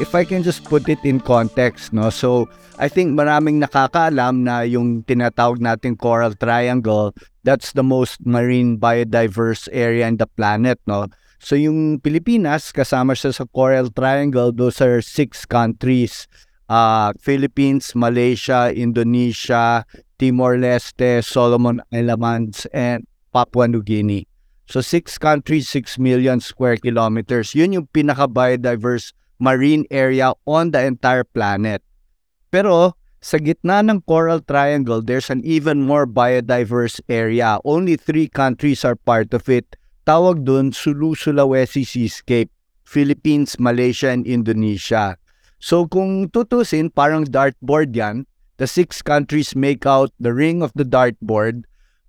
If I can just put it in context, no? So, I think maraming nakakaalam na yung tinatawag nating Coral Triangle, that's the most marine biodiverse area in the planet, no? So, yung Pilipinas, kasama siya sa Coral Triangle, those are six countries. Uh, Philippines, Malaysia, Indonesia, Timor-Leste, Solomon Islands, and Papua New Guinea. So, six countries, six million square kilometers. Yun yung pinaka-biodiverse marine area on the entire planet. Pero sa gitna ng Coral Triangle, there's an even more biodiverse area. Only three countries are part of it. Tawag dun Sulu-Sulawesi Seascape, Philippines, Malaysia, and Indonesia. So kung tutusin, parang dartboard yan. The six countries make out the ring of the dartboard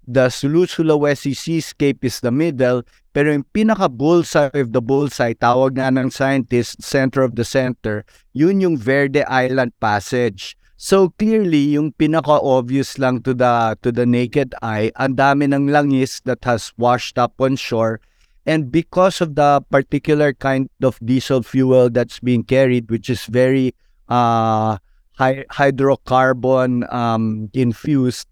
the Sulu-Sulawesi Seascape is the middle, pero yung pinaka-bullseye of the bullseye, tawag nga ng scientist, center of the center, yun yung Verde Island Passage. So clearly, yung pinaka-obvious lang to the to the naked eye, ang dami ng langis that has washed up on shore. And because of the particular kind of diesel fuel that's being carried, which is very uh, hydrocarbon um, infused,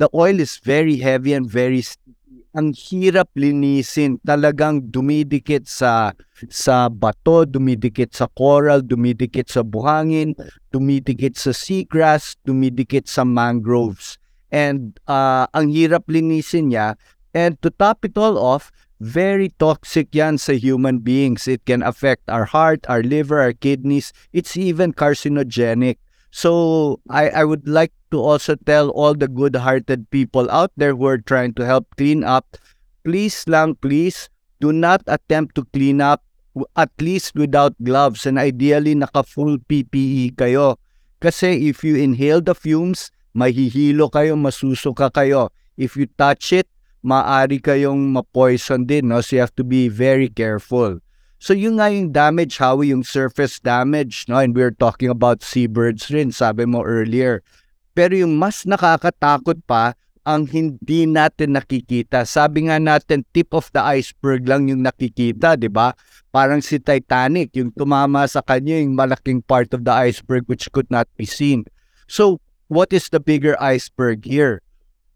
the oil is very heavy and very sticky. Ang hirap linisin, talagang dumidikit sa sa bato, dumidikit sa coral, dumidikit sa buhangin, dumidikit sa seagrass, dumidikit sa mangroves. And uh, ang hirap linisin niya. And to top it all off, very toxic yan sa human beings. It can affect our heart, our liver, our kidneys. It's even carcinogenic. So I, I would like to also tell all the good-hearted people out there who are trying to help clean up, please lang, please, do not attempt to clean up at least without gloves and ideally naka-full PPE kayo. Kasi if you inhale the fumes, mahihilo kayo, masusuka kayo. If you touch it, maari kayong ma-poison din. No? So you have to be very careful. So yung nga yung damage, Howie, yung surface damage, no? and we're talking about seabirds rin, sabi mo earlier. Pero yung mas nakakatakot pa, ang hindi natin nakikita. Sabi nga natin, tip of the iceberg lang yung nakikita, di ba? Parang si Titanic, yung tumama sa kanya yung malaking part of the iceberg which could not be seen. So, what is the bigger iceberg here?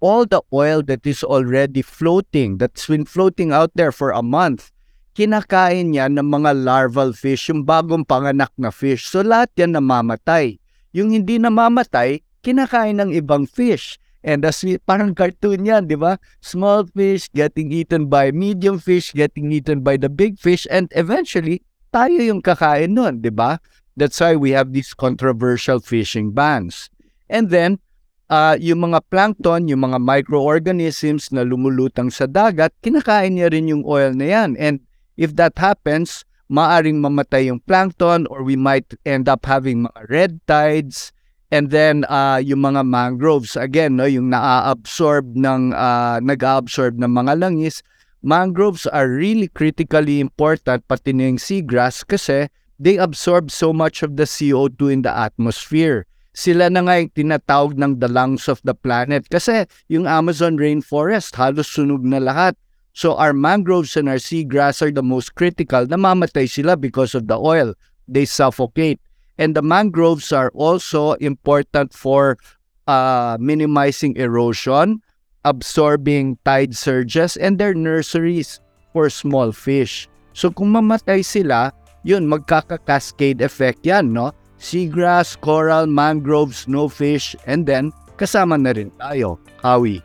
All the oil that is already floating, that's been floating out there for a month, kinakain niya ng mga larval fish, yung bagong panganak na fish. So lahat yan namamatay. Yung hindi namamatay, kinakain ng ibang fish. And as we, parang cartoon yan, di ba? Small fish getting eaten by medium fish, getting eaten by the big fish, and eventually, tayo yung kakain nun, di ba? That's why we have these controversial fishing bans. And then, uh, yung mga plankton, yung mga microorganisms na lumulutang sa dagat, kinakain niya rin yung oil na yan. And If that happens, maaring mamatay yung plankton or we might end up having mga red tides and then uh, yung mga mangroves again no yung naa-absorb ng uh, nag-absorb ng mga langis mangroves are really critically important pati na yung seagrass kasi they absorb so much of the CO2 in the atmosphere sila na nga yung tinatawag ng the lungs of the planet kasi yung Amazon rainforest halos sunog na lahat So our mangroves and our seagrass are the most critical. Namamatay sila because of the oil. They suffocate. And the mangroves are also important for uh, minimizing erosion, absorbing tide surges, and their nurseries for small fish. So kung mamatay sila, yun, magkaka-cascade effect yan, no? Seagrass, coral, mangroves, no fish, and then kasama na rin tayo, Howie.